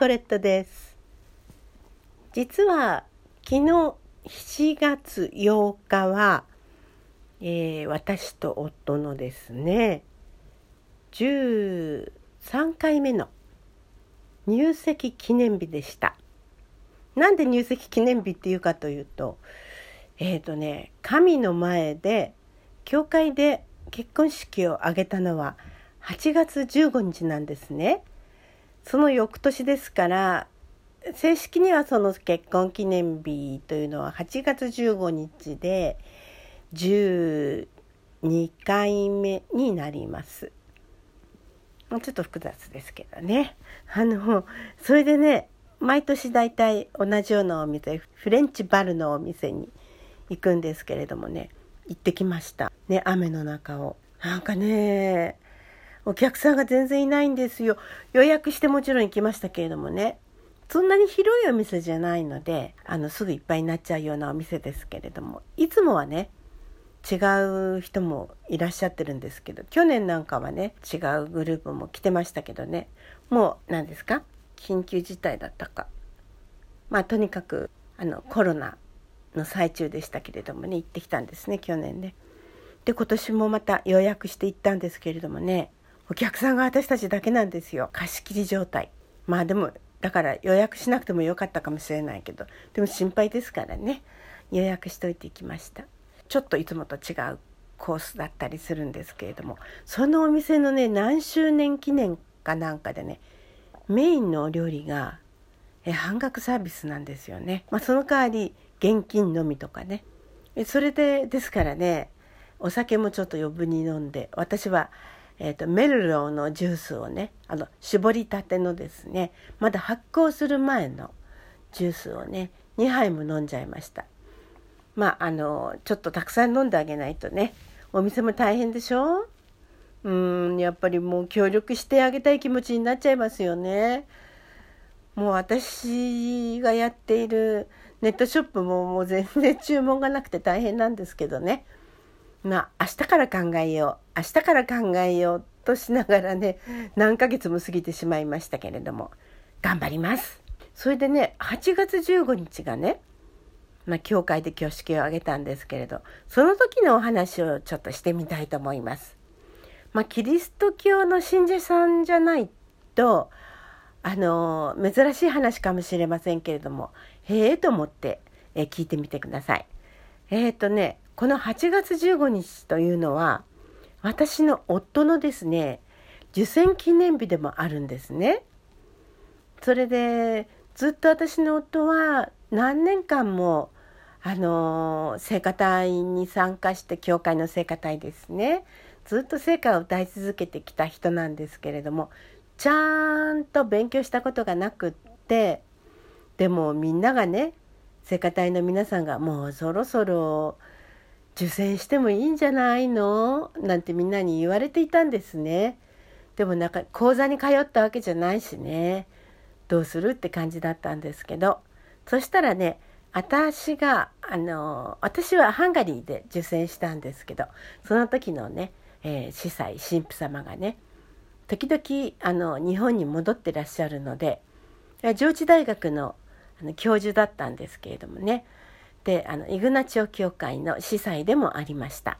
コレットです実は昨日7月8日は、えー、私と夫のですね13回目の入籍記念日でしたなんで入籍記念日っていうかというとえっ、ー、とね神の前で教会で結婚式を挙げたのは8月15日なんですね。その翌年ですから正式にはその結婚記念日というのは8月15日で12回目になります。ちょっと複雑ですけどね。あのそれでね毎年大体同じようなお店フレンチバルのお店に行くんですけれどもね行ってきました。ね雨の中を。なんかねお客さんが全然いないんですよ。予約してもちろん行きましたけれどもね。そんなに広いお店じゃないので、あの、すぐいっぱいになっちゃうようなお店ですけれども、いつもはね、違う人もいらっしゃってるんですけど、去年なんかはね、違うグループも来てましたけどね、もう何ですか？緊急事態だったか。まあ、とにかく、あの、コロナの最中でしたけれどもね、行ってきたんですね、去年ね。で、今年もまた予約して行ったんですけれどもね、お客さんが私たちだけなんですよ。貸し切り状態。まあでもだから予約しなくてもよかったかもしれないけど。でも心配ですからね。予約しといていきました。ちょっといつもと違うコースだったりするんですけれども。そのお店のね何周年記念かなんかでねメインのお料理がえ半額サービスなんですよね、まあ、その代わり現金のみとかね。それでですからねお酒もちょっと余分に飲んで私はえーと、メルローのジュースをねあの絞りたてのですねまだ発酵する前のジュースをね2杯も飲んじゃいました。まああのちょっとたくさん飲んであげないとねお店も大変でしょ？うんやっぱりもう協力してあげたい気持ちになっちゃいますよね。もう私がやっているネットショップももう全然注文がなくて大変なんですけどね。まあ明日から考えよう。明日から考えようとしながらね何ヶ月も過ぎてしまいましたけれども頑張りますそれでね8月15日がねまあ、教会で挙式を挙げたんですけれどその時のお話をちょっとしてみたいと思います。まあ、キリスト教の信者さんじゃないとあの珍しい話かもしれませんけれどもへえと思ってえ聞いてみてください。えっ、ー、とねこの8月15日というのは私の夫のですね受選記念日でもあるんですね。それでずっと私の夫は何年間もあの聖歌隊に参加して教会の聖歌隊ですねずっと聖歌を歌い続けてきた人なんですけれどもちゃんと勉強したことがなくってでもみんながね聖歌隊の皆さんがもうそろそろ受精してもいいんじゃないの？なんてみんなに言われていたんですね。でもなんか講座に通ったわけじゃないしね。どうするって感じだったんですけど。そしたらね私があの私はハンガリーで受精したんですけど。その時のね、えー、司祭神父様がね時々あの日本に戻ってらっしゃるので上智大学のあの教授だったんですけれどもね。であのイグナチオ教会の司祭でもありました。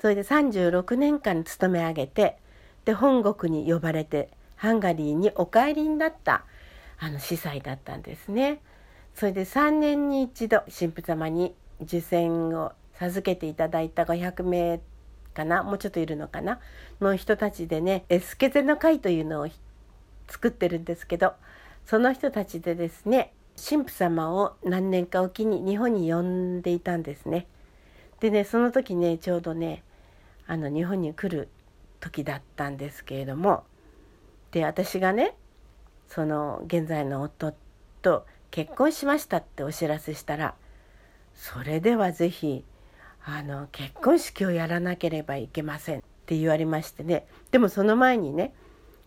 それで36年間勤め上げてで本国に呼ばれてハンガリーにお帰りになったあの司祭だったんですね。それで3年に一度神父様に受選を授けていただいた500名かなもうちょっといるのかなの人たちでねエスケゼの会というのを作ってるんですけどその人たちでですね神父様を何年かおきに日本に呼んでいたんですね。でねその時ねちょうどねあの日本に来る時だったんですけれどもで私がねその現在の夫と結婚しましたってお知らせしたらそれでは是非あの結婚式をやらなければいけませんって言われましてねでもその前にね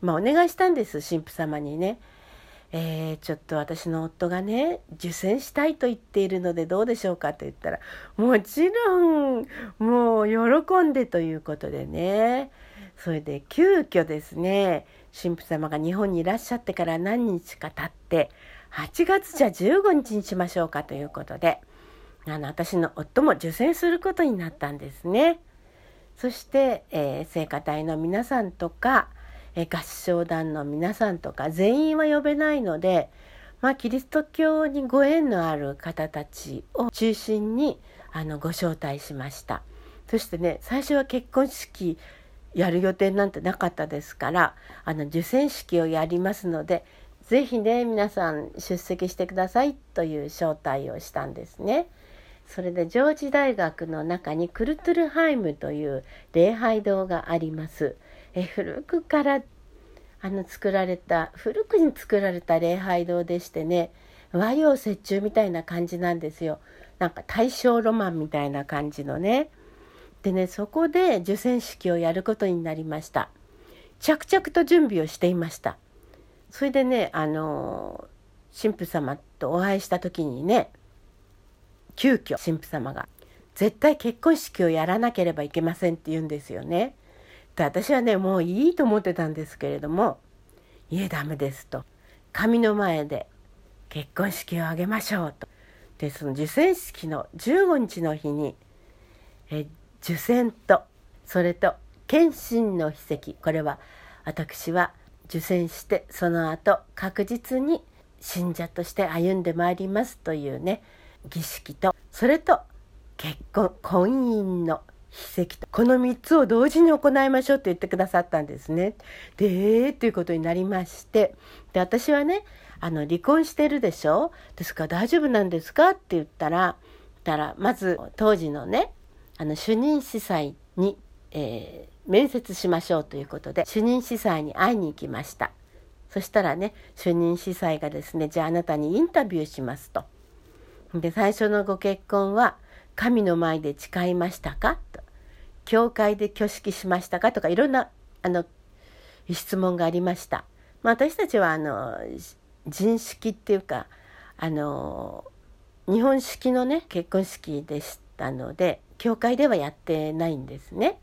まあお願いしたんです神父様にねえー、ちょっと私の夫がね受精したいと言っているのでどうでしょうかと言ったらもちろんもう喜んでということでねそれで急遽ですね神父様が日本にいらっしゃってから何日か経って8月じゃ15日にしましょうかということであの私の夫も受選することになったんですね。そして、えー、聖歌隊の皆さんとか、え、合唱団の皆さんとか全員は呼べないので、まあ、キリスト教にご縁のある方たちを中心にあのご招待しました。そしてね最初は結婚式やる予定なんてなかったですからあの受選式をやりますので是非ね皆さん出席してくださいという招待をしたんですね。それでジョージ大学の中にクルトゥルハイムという礼拝堂があります。え古くからあの作られた古くに作られた礼拝堂でしてね和洋折衷みたいな感じなんですよ。なんか大正ロマンみたいな感じのね。でねそこで受選式をやることになりました。着々と準備をしていました。それでねあの神父様とお会いした時にね急遽神父様が「絶対結婚式をやらなければいけません」って言うんですよね。で私はねもういいと思ってたんですけれども「いえダメです」と「神の前で結婚式を挙げましょう」と。でその受選式の15日の日にえ受選とそれと献身の秘跡これは私は受選してその後確実に信者として歩んでまいりますというね儀式とそれと結婚婚姻の秘跡とこの3つを同時に行いましょうって言ってくださったんですね。でえー、ということになりまして。で私はねあの離婚してるでしょ？ですから大丈夫なんですか？って言ったらたらまず当時のねあの主任司祭に、えー、面接しましょうということで主任司祭に会いに行きました。そしたらね主任司祭がですねじゃああなたにインタビューしますと。で最初のご結婚は神の前で誓いましたか？教会で挙式しましたかとかいろんなあの質問がありました。まあ、私たちはあの人式っていうかあの日本式のね結婚式でしたので教会ではやってないんですね。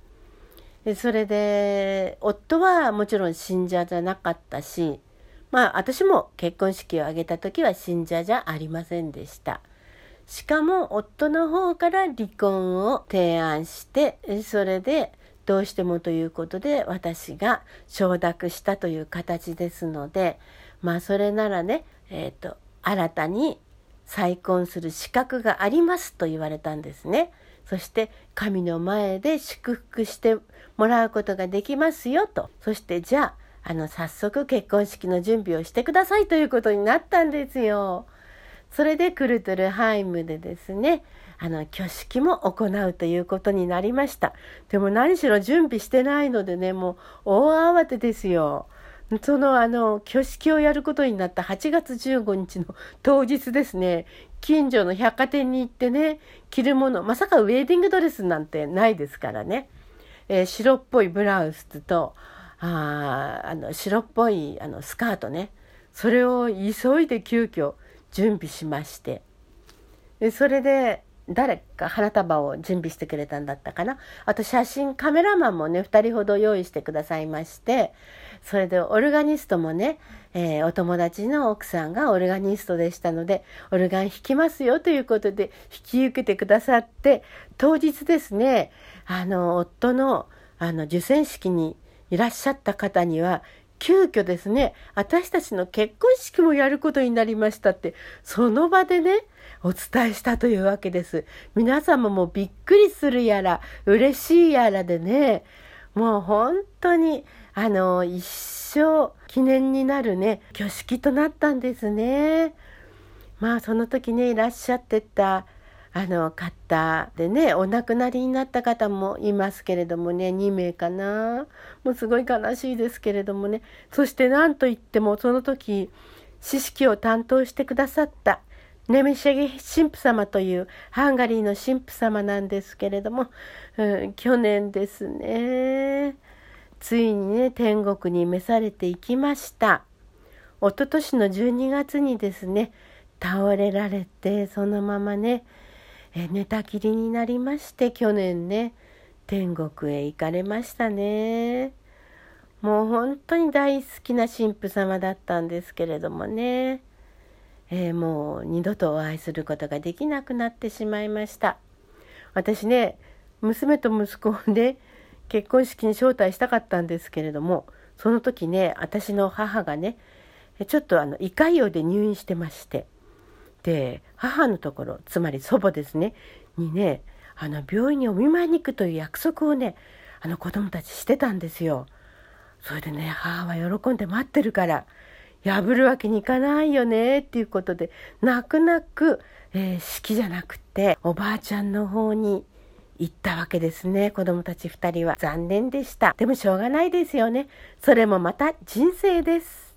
でそれで夫はもちろん信者じゃなかったしまあ私も結婚式を挙げた時は信者じゃありませんでした。しかも夫の方から離婚を提案してそれでどうしてもということで私が承諾したという形ですのでまあそれならね、えーと、新たに再婚する資格がありますと言われたんですね。そして神の前で祝福してもらうことができますよとそしてじゃああの早速結婚式の準備をしてくださいということになったんですよ。それでクルトルハイムでですねあの挙式も行うということになりました。でも何しろ準備してないのでねもう大慌てですよ。そのあの挙式をやることになった8月15日の当日ですね近所の百貨店に行ってね着るものまさかウェディングドレスなんてないですからね、えー、白っぽいブラウスとああの白っぽいあのスカートね。それを急いで急遽準備しまして。でそれで誰か花束を準備してくれたんだったかな？あと写真カメラマンもね2人ほど用意してくださいまして。それでオルガニストもね、えー、お友達の奥さんがオルガニストでしたのでオルガン弾きますよということで引き受けてくださって当日ですねあの夫のあの受選式にいらっしゃった方には急遽ですね私たちの結婚式もやることになりましたってその場でねお伝えしたというわけです。皆様もびっくりするやら嬉しいやらでねもう本当にあの一生記念になるね挙式となったんですね。まあその時ねいらっしゃってたあの方でねお亡くなりになった方もいますけれどもね2名かな。もうすごい悲しいですけれどもね。そして何といってもその時知識を担当してくださったネメシャゲ神父様というハンガリーの神父様なんですけれども、うん、去年ですねついにね天国に召されていきました。一昨年の12月にですね倒れられてそのままねえ寝たきりになりまして去年ね天国へ行かれましたね。もう本当に大好きな神父様だったんですけれどもね、えー、もう二度とお会いすることができなくなってしまいました。私ね娘と息子をね結婚式に招待したかったんですけれどもその時ね私の母がねちょっとあの胃潰瘍で入院してまして。で母のところつまり祖母ですね。にねあの病院にお見舞いに行くという約束をねあの子供たちしてたんですよ。それでね母は喜んで待ってるから破るわけにいかないよねっていうことで泣く泣く、えー、式じゃなくておばあちゃんの方に行ったわけですね。子供たち2人は。残念でした。でもしょうがないですよね。それもまた人生です。